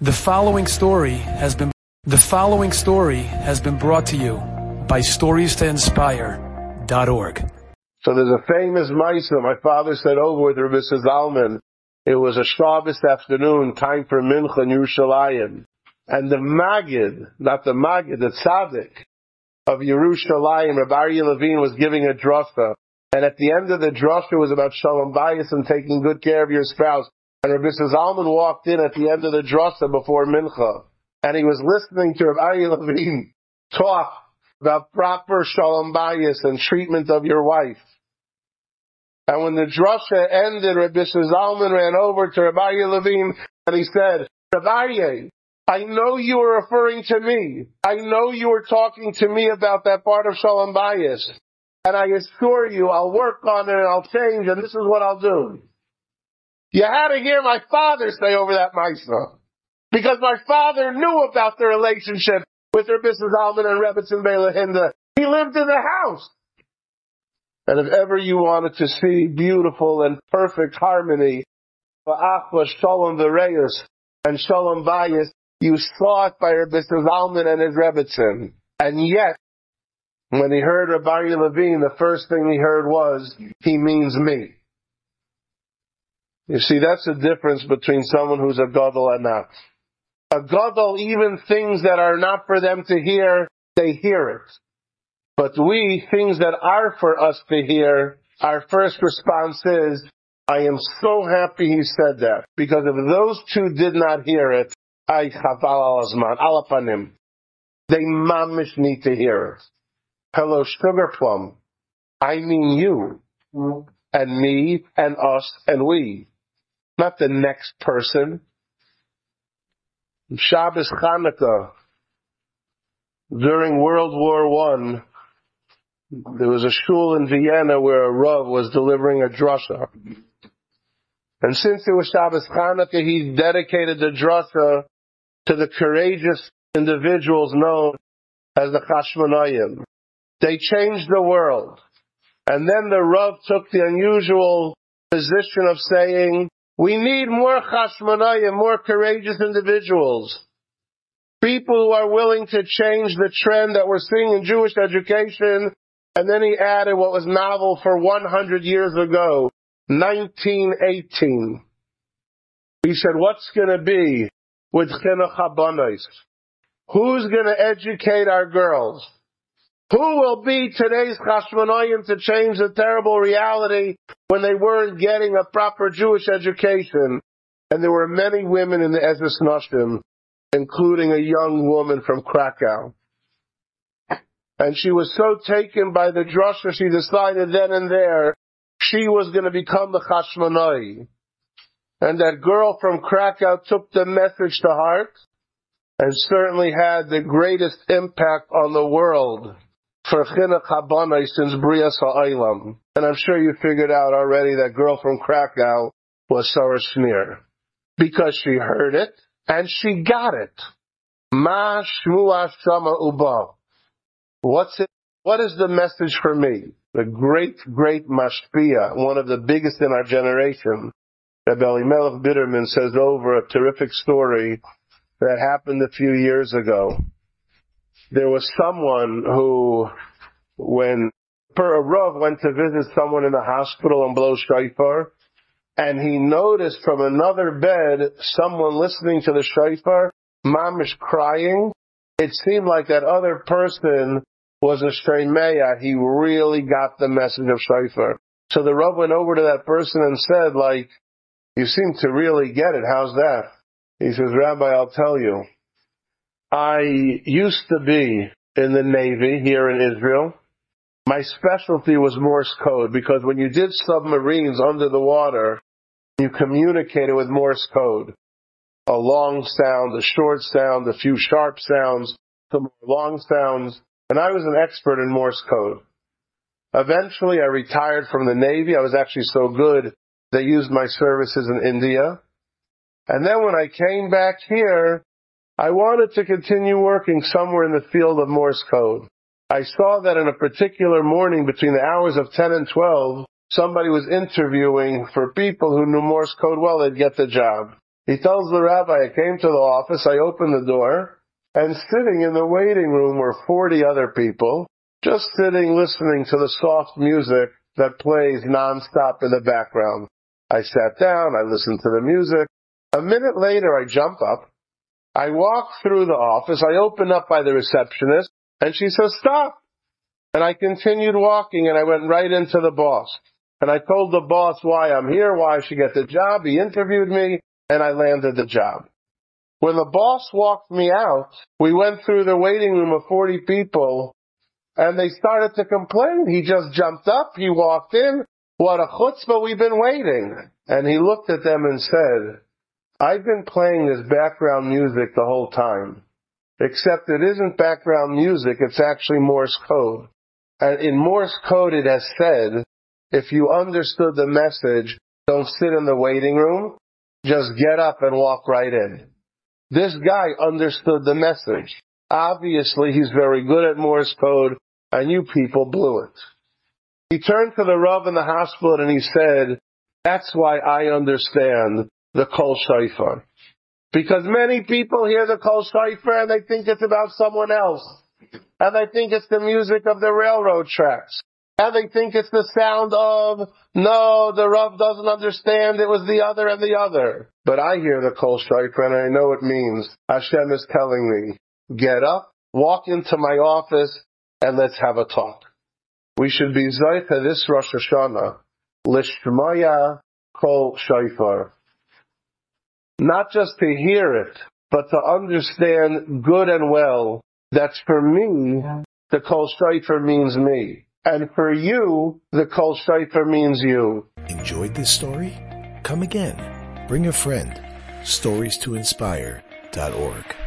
The following story has been the following story has been brought to you by StoriesToInspire.org. So there's a famous Maisa my father said over with Rabbi Zalman. It was a Shabbos afternoon, time for Mincha in Yerushalayim. And the Magid, not the Magid, the Tzaddik of Yerushalayim, Rabbi Levine was giving a drasha. And at the end of the drasha was about Shalom Bayis and taking good care of your spouse. And Rabbi Zalman walked in at the end of the drasha before Mincha, and he was listening to Rabbi Aryeh Levine talk about proper shalom bayis and treatment of your wife. And when the drasha ended, Rabbi Zalman ran over to Rabbi Levine and he said, Rabbi I know you were referring to me. I know you were talking to me about that part of shalom bayis. And I assure you, I'll work on it and I'll change and this is what I'll do. You had to hear my father say over that Maisa. Because my father knew about the relationship with Rabbi Zalman and Rebbetzin Bela Hinda. He lived in the house. And if ever you wanted to see beautiful and perfect harmony, Ba'achva Shalom V'Reyus and Shalom Bayis, you saw it by Rabbi Zalman and his Rebbetzin. And yet, when he heard Rabbi Levine, the first thing he heard was, he means me. You see, that's the difference between someone who's a gadol and not. A gadol, even things that are not for them to hear, they hear it. But we, things that are for us to hear, our first response is, I am so happy he said that. Because if those two did not hear it, I al azman. They mamish need to hear it. Hello, sugar plum. I mean you, and me, and us, and we not the next person. Shabbos Chanukah, during World War One, there was a shul in Vienna where a Rav was delivering a drasha. And since it was Shabbos Chanukah, he dedicated the drasha to the courageous individuals known as the Chashmonayim. They changed the world. And then the Rav took the unusual position of saying, we need more chashmonayim, more courageous individuals. People who are willing to change the trend that we're seeing in Jewish education. And then he added what was novel for 100 years ago, 1918. He said, what's going to be with chinuch? Who's going to educate our girls? Who will be today's Chashmonaim to change the terrible reality when they weren't getting a proper Jewish education? And there were many women in the Ezras Nashim, including a young woman from Krakow. And she was so taken by the drasha, she decided then and there she was going to become the Chashmonai. And that girl from Krakow took the message to heart and certainly had the greatest impact on the world for chinuch habanai since Brias Ha'olam. And I'm sure you figured out already that girl from Krakow was Sarah Schenirer. Because she heard it and she got it. Ma shmua shama uba. What's it? What is the message for me? The great, great mashpia, one of the biggest in our generation, Rabbi Elimelech Biderman says over a terrific story that happened a few years ago there was someone who, when Per Rav went to visit someone in the hospital and blow shofar, and he noticed from another bed someone listening to the shofar, mamish crying. It seemed like that other person was a Shremeya. He really got the message of shofar. So the Rav went over to that person and said, like, you seem to really get it. How's that? He says, Rabbi, I'll tell you. I used to be in the Navy here in Israel. My specialty was Morse code because when you did submarines under the water, you communicated with Morse code. A long sound, a short sound, a few sharp sounds, some long sounds, and I was an expert in Morse code. Eventually I retired from the Navy. I was actually so good they used my services in India. And then when I came back here, I wanted to continue working somewhere in the field of Morse code. I saw that in a particular morning between the hours of 10 and 12, somebody was interviewing for people who knew Morse code well, they'd get the job. He tells the rabbi, I came to the office, I opened the door, and sitting in the waiting room were 40 other people, just sitting listening to the soft music that plays nonstop in the background. I sat down, I listened to the music. A minute later, I jump up. I walk through the office. I open up by the receptionist and she says, stop. And I continued walking and I went right into the boss. And I told the boss why I'm here, why I should get the job. He interviewed me and I landed the job. When the boss walked me out, we went through the waiting room of 40 people and they started to complain. He just jumped up, he walked in, what a chutzpah, we've been waiting. And he looked at them and said, I've been playing this background music the whole time. Except it isn't background music, it's actually Morse code. And in Morse code it has said, if you understood the message, don't sit in the waiting room, just get up and walk right in. This guy understood the message. Obviously he's very good at Morse code and you people blew it. He turned to the Rav in the hospital and he said, that's why I understand the Kol Shofar. Because many people hear the Kol Shofar and they think it's about someone else. And they think it's the music of the railroad tracks. And they think it's the sound of, no, the Rav doesn't understand, it was the other and the other. But I hear the Kol Shofar and I know it means Hashem is telling me, get up, walk into my office, and let's have a talk. We should be Zayta this Rosh Hashanah, Lishmoa Kol Shofar. Not just to hear it, but to understand good and well that for me, the Kol Shofar means me. And for you, the Kol Shofar means you. Enjoyed this story? Come again. Bring a friend. Stories to inspire.org.